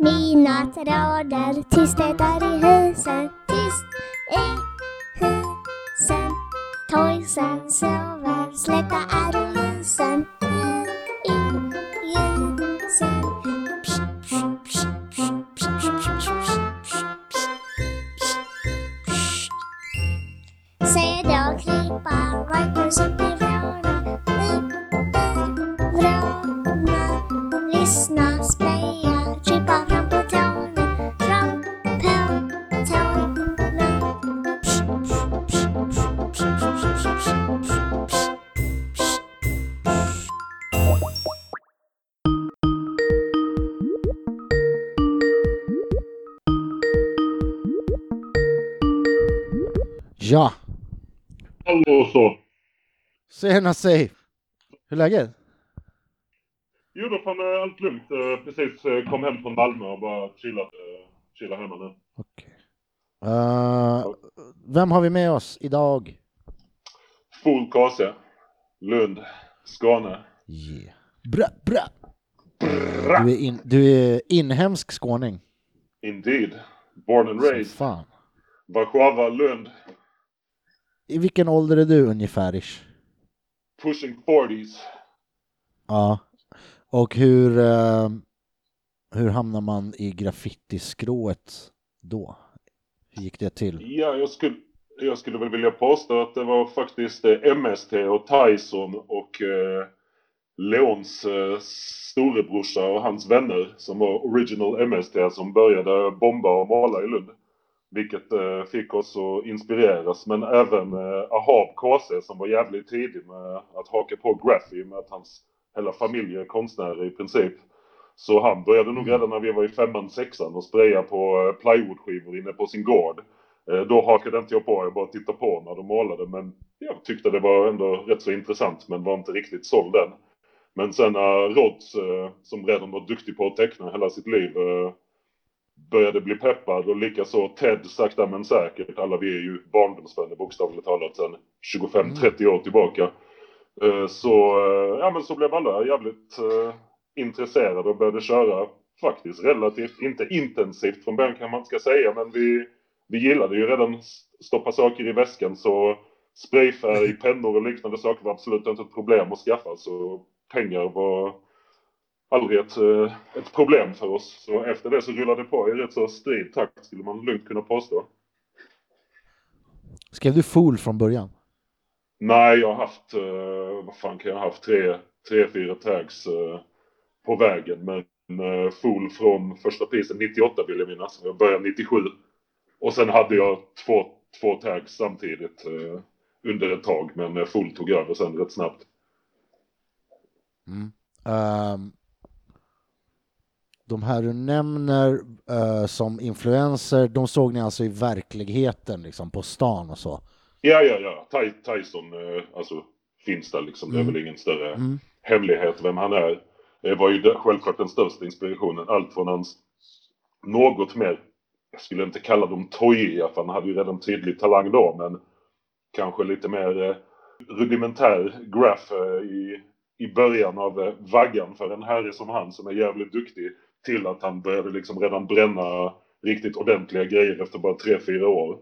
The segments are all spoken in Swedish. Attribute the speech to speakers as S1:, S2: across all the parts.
S1: Mina rader, tysthet är i husen, tyst i husen. Toysen sover, släcka är lysen
S2: Ja,
S3: Hallå så.
S2: tjena säg. Hur är läget?
S3: Jo då fan allt lugnt. Eh, Precis eh, kom hem från Malmö och bara chillat. eh, Chillar hemma nu.
S2: Okej. Eh, vem har vi med oss idag?
S3: Full KC. Lund. Skåne.
S2: Yeah. Bra, bra. Du är, in, du är inhemsk skåning.
S3: Indeed. Born and raised. Warszawa, Lund.
S2: I vilken ålder är du ungefärish?
S3: Pushing 40s.
S2: Ja. Och hur, eh, hur hamnar man i graffitiskrået då? Hur gick det till?
S3: Ja, jag skulle, jag skulle väl vilja påstå att det var faktiskt eh, MST och Tyson och eh, Leons eh, storebrorsa och hans vänner som var original MST som började bomba och måla i Lund. Vilket eh, fick oss att inspireras men även eh, Ahab KC som var jävligt tidig med att haka på Graffy med att hans hela familj är konstnärer i princip. Så han började nog redan när vi var i femman, sexan och spraya på eh, plywoodskivor inne på sin gård. Eh, Då hakade inte jag på, jag bara tittade på när de målade men jag tyckte det var ändå rätt så intressant men var inte riktigt såld än. Men sen när Rods, eh, som redan var duktig på att teckna hela sitt liv, eh, började bli peppad och likaså Ted sakta men säkert, alla vi är ju barndomsvänner bokstavligt talat sedan 25-30 år tillbaka. Eh, Så, eh, ja men så blev alla jävligt eh, intresserade och började köra faktiskt relativt, inte intensivt från början kan man ska säga, men vi, vi gillade ju redan stoppa saker i väskan så sprayfärg, pennor och liknande saker var absolut inte ett problem att skaffa så pengar var aldrig ett, eh, ett problem för oss. Så efter det så rullade det på i rätt så strid takt skulle man lugnt kunna påstå.
S2: Skrev du Fool från början?
S3: Nej, jag har haft, eh, vad fan kan jag ha haft, tre, tre fyra tags eh, på vägen. Men full från första prisen 98 vill jag minnas. Jag började 97. Och sen hade jag två, två tags samtidigt under ett tag. Men full tog över sen rätt snabbt.
S2: Mm. Ehm, de här du nämner eh, som influencer, de såg ni alltså i verkligheten, liksom på stan och så?
S3: Ja, ja, ja. Ty Tyson, eh, alltså finns där liksom. Det är
S2: Mm.
S3: väl ingen större
S2: Mm.
S3: hemlighet vem han är. Det var ju självklart den största inspirationen. Allt från hans något mer, jag skulle inte kalla dem tojiga för han hade ju redan tydlig talang då, men kanske lite mer eh, rudimentär eh, i, i början av vaggan för en herre som han som är jävligt duktig till att han började liksom redan bränna riktigt ordentliga grejer efter bara tre fyra år.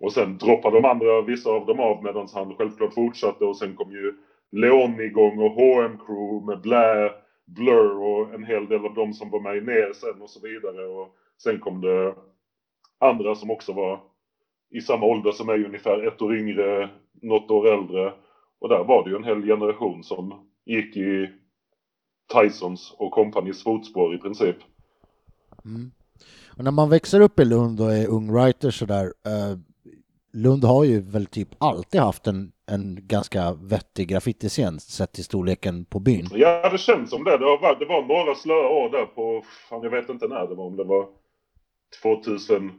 S3: Och sen droppade de andra, vissa av dem av medan han självklart fortsatte och sen kom ju Leon igång och H&M Crew med Blä, Blur och en hel del av dem som var med ner sen och så vidare. Och sen kom det andra som också var i samma ålder som mig ungefär ett år yngre, något år äldre. Och där var det ju en hel generation som gick i Tysons och kompanjs fotspår i princip.
S2: Mm. Och när man växer upp i Lund och är ung writer sådär, eh, Lund har ju väl typ alltid haft en, en ganska vettig graffitiscen sett till storleken på byn.
S3: Ja, det känns som det. Det var, det var några slöa år där på, jag vet inte när det var, om det var 2010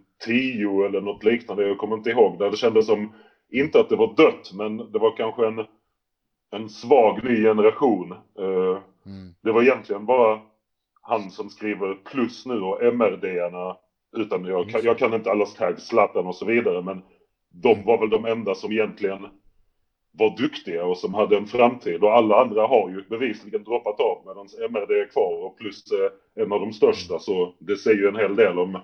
S3: eller något liknande. Jag kommer inte ihåg. Där det kändes som, inte att det var dött, men det var kanske en, en svag ny generation. Eh,
S2: Mm.
S3: det var egentligen bara han som skriver plus nu och MRD-arna. Utan jag, kan- jag kan inte allas tags, Zlatan och så vidare, men de var väl de enda som egentligen var duktiga och som hade en framtid och alla andra har ju bevisligen droppat av medan MRD är kvar och plus eh, en av de största så det säger ju en hel del om,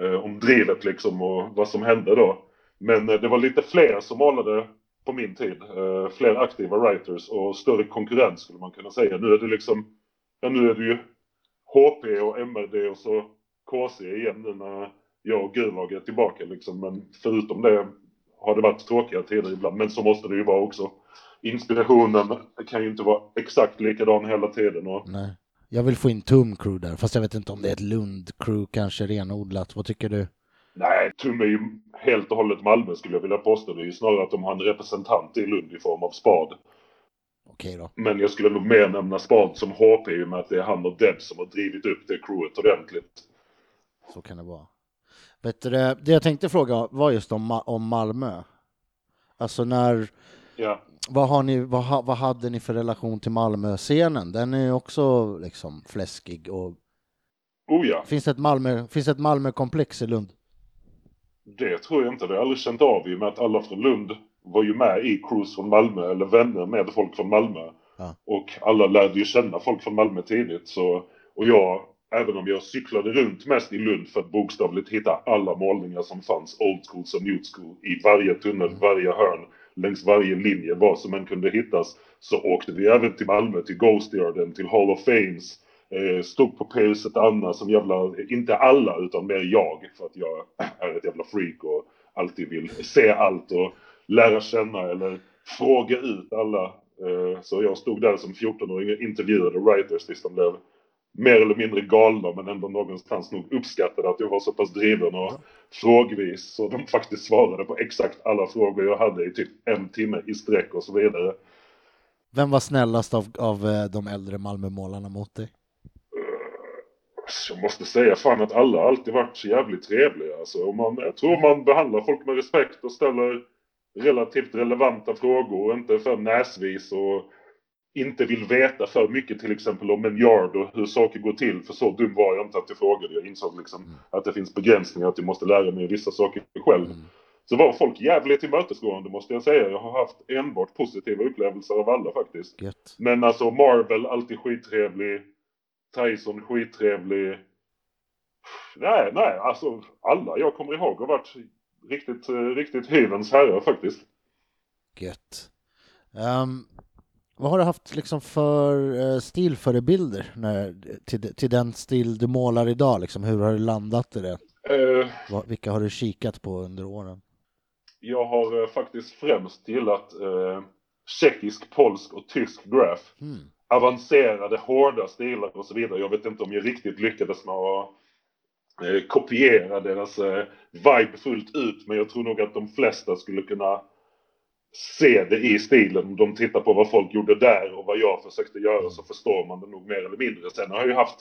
S3: eh, om drivet liksom och vad som hände då. Men eh, det var lite fler som målade på min tid, eh, fler aktiva writers och större konkurrens skulle man kunna säga. Nu är det liksom, ja nu är det ju HP och MRD och så KC igen nu när jag och Gulag är tillbaka liksom. Men förutom det har det varit tråkiga tider ibland. Men så måste det ju vara också. Inspirationen kan ju inte vara exakt likadan hela tiden. Och...
S2: Nej. Jag vill få in Tum Crew där, fast jag vet inte om det är ett Lund-crew kanske renodlat. Vad tycker du?
S3: Nej, Tum är ju helt och hållet Malmö skulle jag vilja påstå. Det är ju snarare att de har en representant i Lund i form av Spad.
S2: Okej då.
S3: Men jag skulle nog mer nämna Spad som HP i och med att det är han och Deb som har drivit upp det crewet ordentligt.
S2: Så kan det vara. Vet du, det jag tänkte fråga var just om, om Malmö. Alltså när,
S3: Ja.
S2: vad, har ni, vad, ha- vad hade ni för relation till Malmö-scenen? Den är ju också liksom fläskig och
S3: Oh ja,
S2: finns det ett Malmö, finns det ett Malmö-komplex i Lund?
S3: Det tror jag inte. Det har jag aldrig känt av i och med att alla från Lund var ju med i crews från Malmö eller vänner med folk från Malmö.
S2: Ja.
S3: Och alla lärde ju känna folk från Malmö tidigt. Så, och jag, även om jag cyklade runt mest i Lund för att bokstavligt hitta alla målningar som fanns, old school som new school, i varje tunnel, varje hörn, längs varje linje, vad som än kunde hittas, så åkte vi även till Malmö, till Ghost Garden, till Hall of Fames, stod på ett Anna som jävla, inte alla utan mer jag, för att jag är ett jävla freak och alltid vill se allt och lära känna eller fråga ut alla. Eh, så jag stod där som 14-åring och intervjuade writers tills de blev mer eller mindre galna men ändå någonstans nog uppskattade att jag var så pass driven och frågvis så de faktiskt svarade på exakt alla frågor jag hade i typ en timme i sträck och så vidare.
S2: Vem var snällast av, av eh, de äldre Malmömålarna mot dig?
S3: Jag måste säga fan att alla alltid varit så jävligt trevliga. Alltså, man, jag tror man behandlar folk med respekt och ställer relativt relevanta frågor och inte för näsvis och inte vill veta för mycket till exempel om en yard och hur saker går till. För så dum var jag inte att jag frågade. Jag insåg liksom att det finns begränsningar, att jag måste lära mig vissa saker själv. Så var folk jävligt tillmötesgående måste jag säga. Jag har haft enbart positiva upplevelser av alla faktiskt.
S2: Gött.
S3: Men alltså Marvel alltid skittrevlig. Tyson skittrevlig. Nej, nej, alltså alla jag kommer ihåg har varit riktigt, eh, riktigt hyvens herrar faktiskt.
S2: Gött. Ehm, vad har du haft liksom för uh, stilförebilder när, till, till den stil du målar idag? Liksom, hur har du landat i det?
S3: Eh,
S2: Vad, vilka har du kikat på under åren?
S3: jag har eh, faktiskt främst gillat eh, tjeckisk, polsk och tysk graph.
S2: Hmm.
S3: Avancerade, hårda stilar och så vidare. Jag vet inte om jag riktigt lyckades med att eh, kopiera deras eh, vibe fullt ut, men jag tror nog att de flesta skulle kunna se det i stilen. Om de tittar på vad folk gjorde där och vad jag försökte göra så förstår man det nog mer eller mindre. Sen har jag ju haft,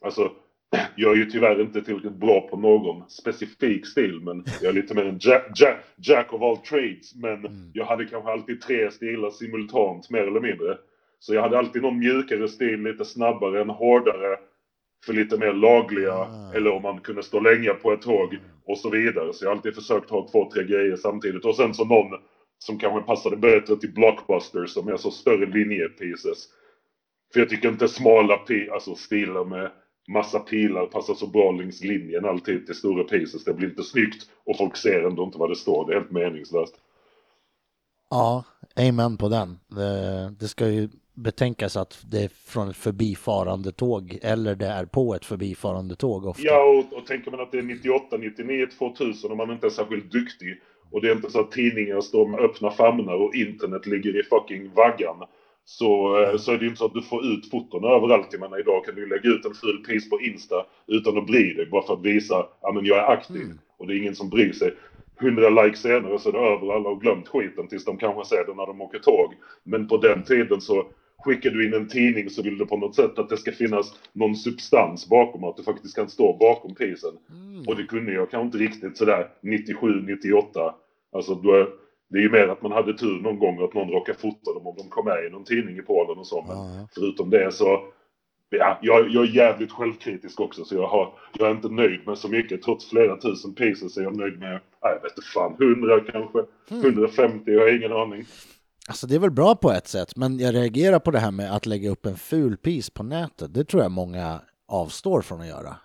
S3: alltså jag är ju tyvärr inte tillräckligt bra på någon specifik stil, men jag är lite mer en jack, jack, jack of all trades. Men jag hade kanske alltid tre stilar simultant, mer eller mindre. Så jag hade alltid någon mjukare stil, lite snabbare, en hårdare för lite mer lagliga,
S2: Ah.
S3: eller om man kunde stå länge på ett tåg och så vidare. Så jag har alltid försökt ha två, tre grejer samtidigt. Och sen så någon som kanske passade bättre till blockbusters, som är så större linjepieces. För jag tycker inte smala alltså stilar med massa pilar passar så bra längs linjen alltid till stora pieces. Det blir inte snyggt och folk ser ändå inte vad det står. Det är helt meningslöst.
S2: Ja, amen på den. Det, det ska ju betänkas att det är från ett förbifarande tåg eller det är på ett förbifarande tåg ofta.
S3: Ja, och, och tänker man att det är 98, 99, 2000 och man inte är särskilt duktig och det är inte så att tidningar står med öppna famnar och internet ligger i fucking vaggan. Så, eh, så är det ju inte så att du får ut foton överallt. Jag menar, idag kan du lägga ut en ful piece på Insta utan att bry dig bara för att visa att ja, men jag är aktiv.
S2: Mm.
S3: Och det är ingen som bryr sig. 100 likes senare så är det över alla och glömt skiten tills de kanske ser det när de åker tåg. Men på den tiden så skickar du in en tidning så vill du på något sätt att det ska finnas någon substans bakom, att du faktiskt kan stå bakom pisen.
S2: Mm.
S3: Och det kunde jag kanske inte riktigt sådär 97, 98. Alltså då det är ju mer att man hade tur någon gång att någon råkade fota dem om de kom med i någon tidning i Polen och så. Men
S2: ja.
S3: förutom det så, ja, jag, jag är jävligt självkritisk också så jag, har, jag är inte nöjd med så mycket. Trots flera tusen pieces är jag nöjd med, jag vet inte fan, 100 kanske, 150, jag har ingen aning.
S2: Alltså det är väl bra på ett sätt, men jag reagerar på det här med att lägga upp en ful piece på nätet. Det tror jag många avstår från att göra.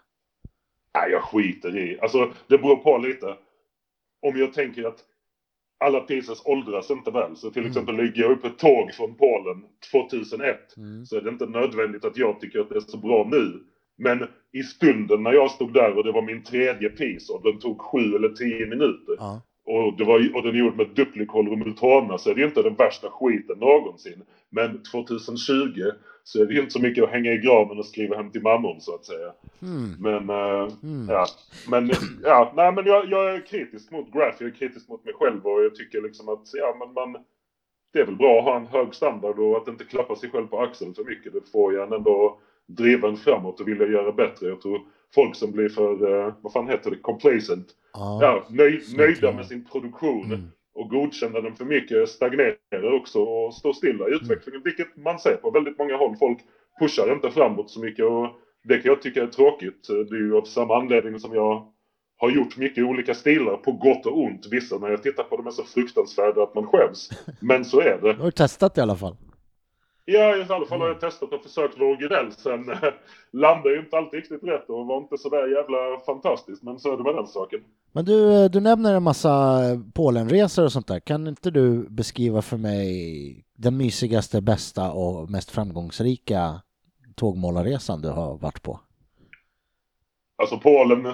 S3: Nej, jag skiter i. Alltså, det beror på lite. Om jag tänker att alla pieces åldras inte väl. Så till
S2: Mm.
S3: exempel ligger jag upp ett tåg från Polen 2001
S2: Mm.
S3: så är det inte nödvändigt att jag tycker att det är så bra nu. Men i stunden när jag stod där och det var min tredje piece och den tog sju eller tio minuter
S2: Ja.
S3: Och, det var, och den är gjord med duplikol och multana så är det ju inte den värsta skiten någonsin. Men 2020 så är det ju inte så mycket att hänga i graven och skriva hem till mammon så att säga.
S2: Mm.
S3: Men, eh,
S2: Mm.
S3: ja. Men, ja, nej men jag, jag är kritisk mot Graph, jag är kritisk mot mig själv och jag tycker liksom att, ja men man, det är väl bra att ha en hög standard och att inte klappa sig själv på axeln för mycket. Det får ju en ändå driva en framåt och vilja göra bättre. Jag tror folk som blir för, eh, vad fan heter det, complacent,
S2: Ja.
S3: ja, nöj, nöjda med sin produktion
S2: Mm.
S3: och godkänna den för mycket stagnerar också och står stilla i utvecklingen, vilket man ser på väldigt många håll. Folk pushar inte framåt så mycket och det kan jag tycka är tråkigt. Det är ju av samma anledning som jag har gjort mycket olika stilar på gott och ont. Vissa när jag tittar på dem är så fruktansvärda att man skäms. Men så är det.
S2: Du har testat i alla fall.
S3: Ja, i alla fall har jag testat och försökt vara originell. Sen eh, landar ju inte alltid riktigt rätt och var inte sådär jävla fantastiskt. Men så är det med den saken.
S2: Men du, eh, du nämner en massa Polenresor och sånt där. Kan inte du beskriva för mig den mysigaste, bästa och mest framgångsrika tågmålarresan du har varit på?
S3: Alltså Polen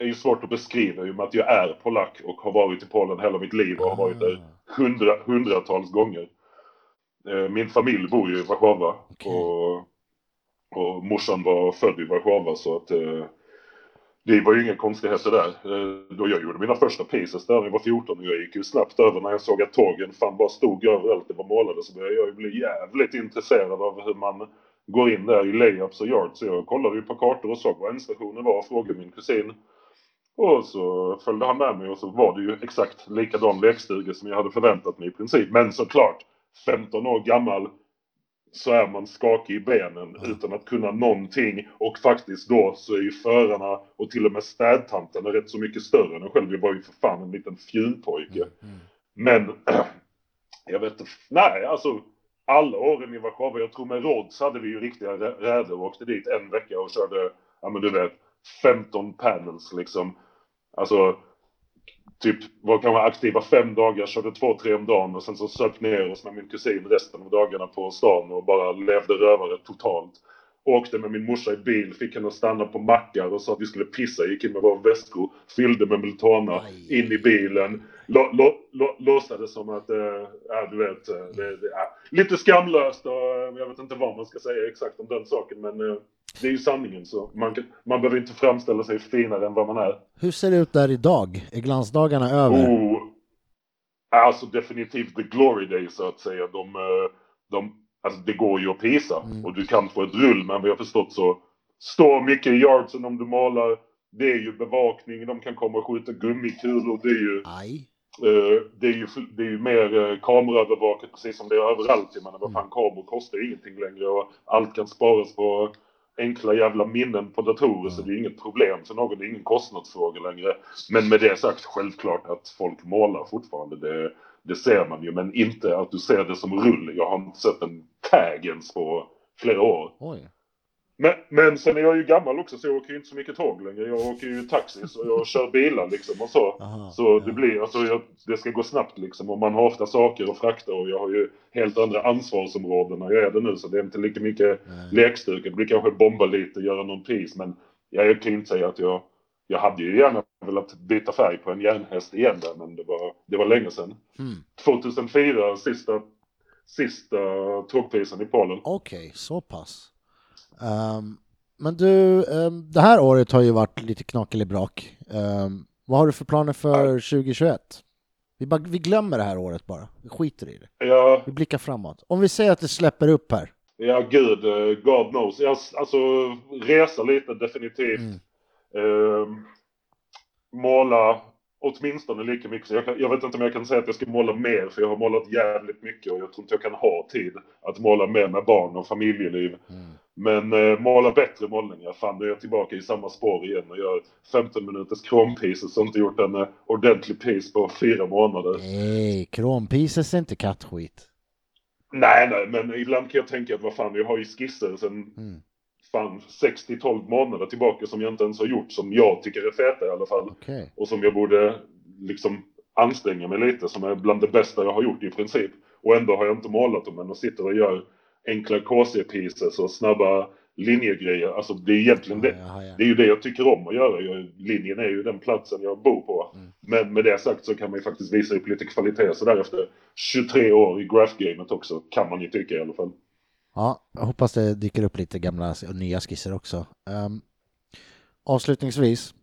S3: är ju svårt att beskriva i och med att jag är polack och har varit i Polen hela mitt liv och har varit där hundra, hundratals gånger. Eh, Min familj bor ju i Warszawa
S2: Okej.
S3: och, och morsan var född i Warszawa så att eh, det var ju inga konstigheter där. Eh, Då jag gjorde mina första pieces där när jag var 14 och jag gick ju snabbt över när jag såg att tågen fan bara stod överallt det var målade så började jag ju bli jävligt intresserad av hur man går in där i layups och yards. Så jag kollade ju på kartor och såg var ändstationen var och frågade min kusin. Och så följde han med mig och så var det ju exakt likadan lekstuga som jag hade förväntat mig i princip. Men såklart, 15 år gammal så är man skakig i benen utan att kunna någonting. Och faktiskt då så är ju förarna och till och med städtanten är rätt så mycket större än en själv. Jag var ju för fan en liten fjunpojke. Men jag vet inte, nej alltså alla åren i Warszawa, jag tror med Rhodes hade vi ju riktiga rä- räder och åkte dit en vecka och körde, ja men du vet, 15 panels liksom. Alltså, typ var kanske aktiva fem dagar, körde två, tre om dagen och sen så söp ner oss med min kusin resten av dagarna på stan och bara levde rövare totalt. Åkte med min morsa i bil, fick henne att stanna på mackar och sa att vi skulle pissa, gick in med våra väskor, fyllde med Miltana,
S2: Aj.
S3: in i bilen. Lå, lå, lå, låtsades som att, eh, ja du vet, eh, det, det, ja, lite skamlöst och eh, jag vet inte vad man ska säga exakt om den saken men det är ju sanningen så man, man behöver inte framställa sig finare än vad man är.
S2: Hur ser det ut där idag? Är glansdagarna över?
S3: Oh, alltså definitivt the glory days så att säga. De, eh, de, alltså det går ju att pisa
S2: Mm.
S3: och du kan få ett rull men vad jag har förstått så står mycket i yardsen om du målar. Det är ju bevakning, de kan komma och skjuta gummikulor. Det är ju,
S2: Aj.
S3: eh, det är ju, det är ju mer eh, kameraövervakat precis som det är överallt. Jag menar vad fan kameror kostar ingenting längre och allt kan sparas på enkla jävla minnen på datorer så det är inget problem för någon, det är ingen kostnadsfråga längre. Men med det sagt, självklart att folk målar fortfarande, det, det ser man ju, men inte att du ser det som rull. Jag har inte sett en tag ens på flera år.
S2: Oj.
S3: Men, men sen är jag ju gammal också så jag åker ju inte så mycket tåg längre. Jag åker ju taxi så jag kör bilar liksom och så.
S2: Aha,
S3: Så
S2: ja.
S3: det blir, alltså jag, det ska gå snabbt liksom och man har ofta saker att frakta och jag har ju helt andra ansvarsområden när jag är det nu så det är inte lika mycket
S2: Nej.
S3: Det blir kanske bomba lite, göra någon pris men jag kan ju inte säga att jag, jag hade ju gärna velat byta färg på en järnhäst igen där men det var, det var länge sedan.
S2: Mm.
S3: 2004, sista, sista tågprisen i Polen.
S2: Okej, så pass. Ehm, men du, ehm, det här året har ju varit lite knakelibrak. Um, vad har du för planer för 2021? Vi, bara, vi glömmer det här året bara. Vi skiter i det.
S3: Ja,
S2: Vi blickar framåt. Om vi säger att det släpper upp här.
S3: ja gud, eh, God knows. Jag, alltså resa lite definitivt.
S2: Mm.
S3: Ehm, måla åtminstone lika mycket. Så jag, kan, jag vet inte om jag kan säga att jag ska måla mer för jag har målat jävligt mycket och jag tror inte jag kan ha tid att måla mer med barn och familjeliv.
S2: Mm.
S3: Men eh, måla bättre målningar. Fan, nu är jag tillbaka i samma spår igen och gör 15 minuters krompieces och inte gjort en eh, ordentlig piece på fyra månader.
S2: Nej, krompieces är inte kattskit.
S3: Nej, nej, men ibland kan jag tänka att vad fan, jag har ju skisser sen
S2: Mm.
S3: Fan 6-12 månader tillbaka som jag inte ens har gjort, som jag tycker är feta i alla fall.
S2: Okej.
S3: Och som jag borde liksom anstränga mig lite, som är bland det bästa jag har gjort i princip. Och ändå har jag inte målat dem än och sitter och gör enkla KC-pieces och snabba linjegrejer. Alltså det är egentligen det.
S2: Jaha, ja.
S3: Det är ju det jag tycker om att göra. Jag, linjen är ju den platsen jag bor på.
S2: Mm.
S3: Men med det sagt så kan man ju faktiskt visa upp lite kvalitet så där efter 23 år i graph-gamet också. Kan man ju tycka i alla fall.
S2: Ja, jag hoppas det dyker upp lite gamla och nya skisser också. Um, avslutningsvis,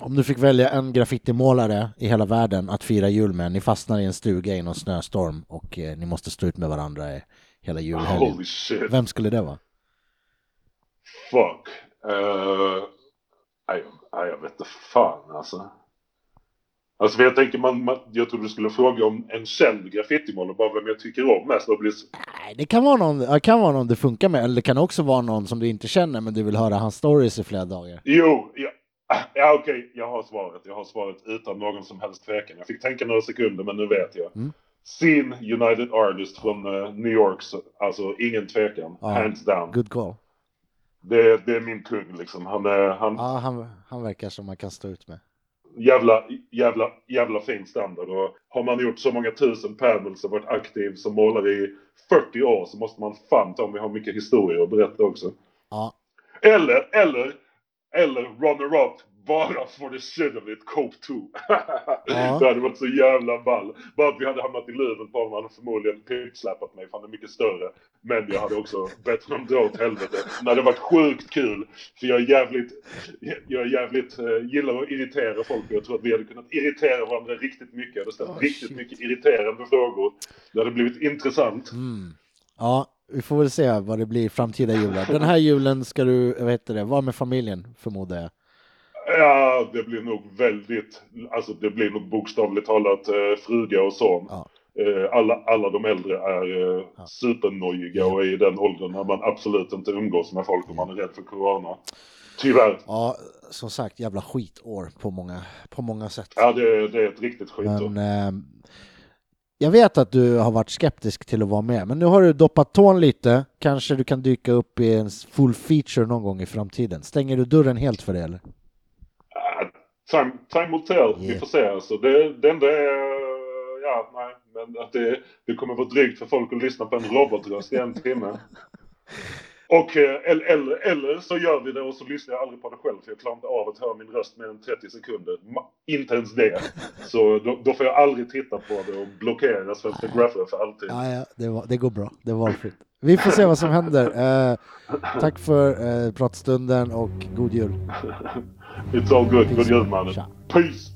S2: om du fick välja en graffitimålare i hela världen att fira jul med, ni fastnar i en stuga i någon snöstorm och eh, ni måste stå ut med varandra i hela julhelgen. Vem skulle det vara?
S3: Fuck. Uh, nej, nej, jag vet inte fan alltså. Alltså jag tänker man, man, jag trodde du skulle fråga om en känd graffitimålare, bara vem jag tycker om mest och blir
S2: Nej, det kan vara någon, det kan vara någon du funkar med, eller det kan också vara någon som du inte känner men du vill höra hans stories i flera dagar.
S3: Jo, ja, ja okej, jag har svaret. Jag har svaret utan någon som helst tvekan. Jag fick tänka några sekunder men nu vet jag.
S2: Mm.
S3: Sin United Artist från eh, New York, så, alltså ingen tvekan.
S2: Ja.
S3: Hands down.
S2: Good call.
S3: Det, det är min kung liksom. Han är, han,
S2: Ja, han, han verkar som man kan stå ut med.
S3: Jävla, jävla, jävla fin standard. Och har man gjort så många tusen panels och varit aktiv som målare i 40 år så måste man fan ta mig ha mycket historia att berätta också.
S2: Ja,
S3: Eller, eller, eller runner-up bara for the shit of it, Cope 2.
S2: Ja.
S3: Det hade varit så jävla ball. Bara att vi hade hamnat i luven på honom hade förmodligen pip-slappat mig, för han är mycket större. Men jag hade också bett honom dra åt helvete. Det hade varit sjukt kul, för jag är jävligt, jag är jävligt, eh, gillar att irritera folk jag tror att vi hade kunnat irritera varandra riktigt mycket. Jag hade ställt
S2: Oh,
S3: riktigt
S2: shit.
S3: mycket irriterande frågor. Det hade blivit intressant.
S2: mm. ja, vi får väl se vad det blir framtida jular. Den här julen ska du, vad heter det, vara med familjen förmodar jag.
S3: Ja, det blir nog väldigt, alltså det blir nog bokstavligt talat eh, fruga och son.
S2: Ja.
S3: Eh, alla, alla de äldre är eh,
S2: Ja.
S3: supernojiga och är i den åldern när man absolut inte umgås med folk om man är rädd för corona. Tyvärr.
S2: Ja, som sagt, jävla skitår på många, på många sätt.
S3: Ja, det, det är ett riktigt skitår.
S2: Men eh, jag vet att du har varit skeptisk till att vara med, men nu har du doppat tån lite. Kanske du kan dyka upp i en full feature någon gång i framtiden. Stänger du dörren helt för det eller?
S3: Time, time will tell. Vi
S2: Yeah.
S3: får se alltså. Det, det enda är, ja, nej, men att det, det kommer vara drygt för folk att lyssna på en robotröst i en timme. Och eh, eller, eller, eller så gör vi det och så lyssnar jag aldrig på det själv för jag klarar inte av att höra min röst mer än 30 sekunder. Ma- Inte ens det. Så då, då får jag aldrig titta på det och blockera Svenska Graffare för alltid.
S2: Ja, ja det, var, det går bra. Det var valfritt. Vi får se vad som händer. Eh, tack för eh, pratstunden och god jul.
S3: It's all good. God
S2: Peace.
S3: jul mannen.
S2: Tja.
S3: Peace!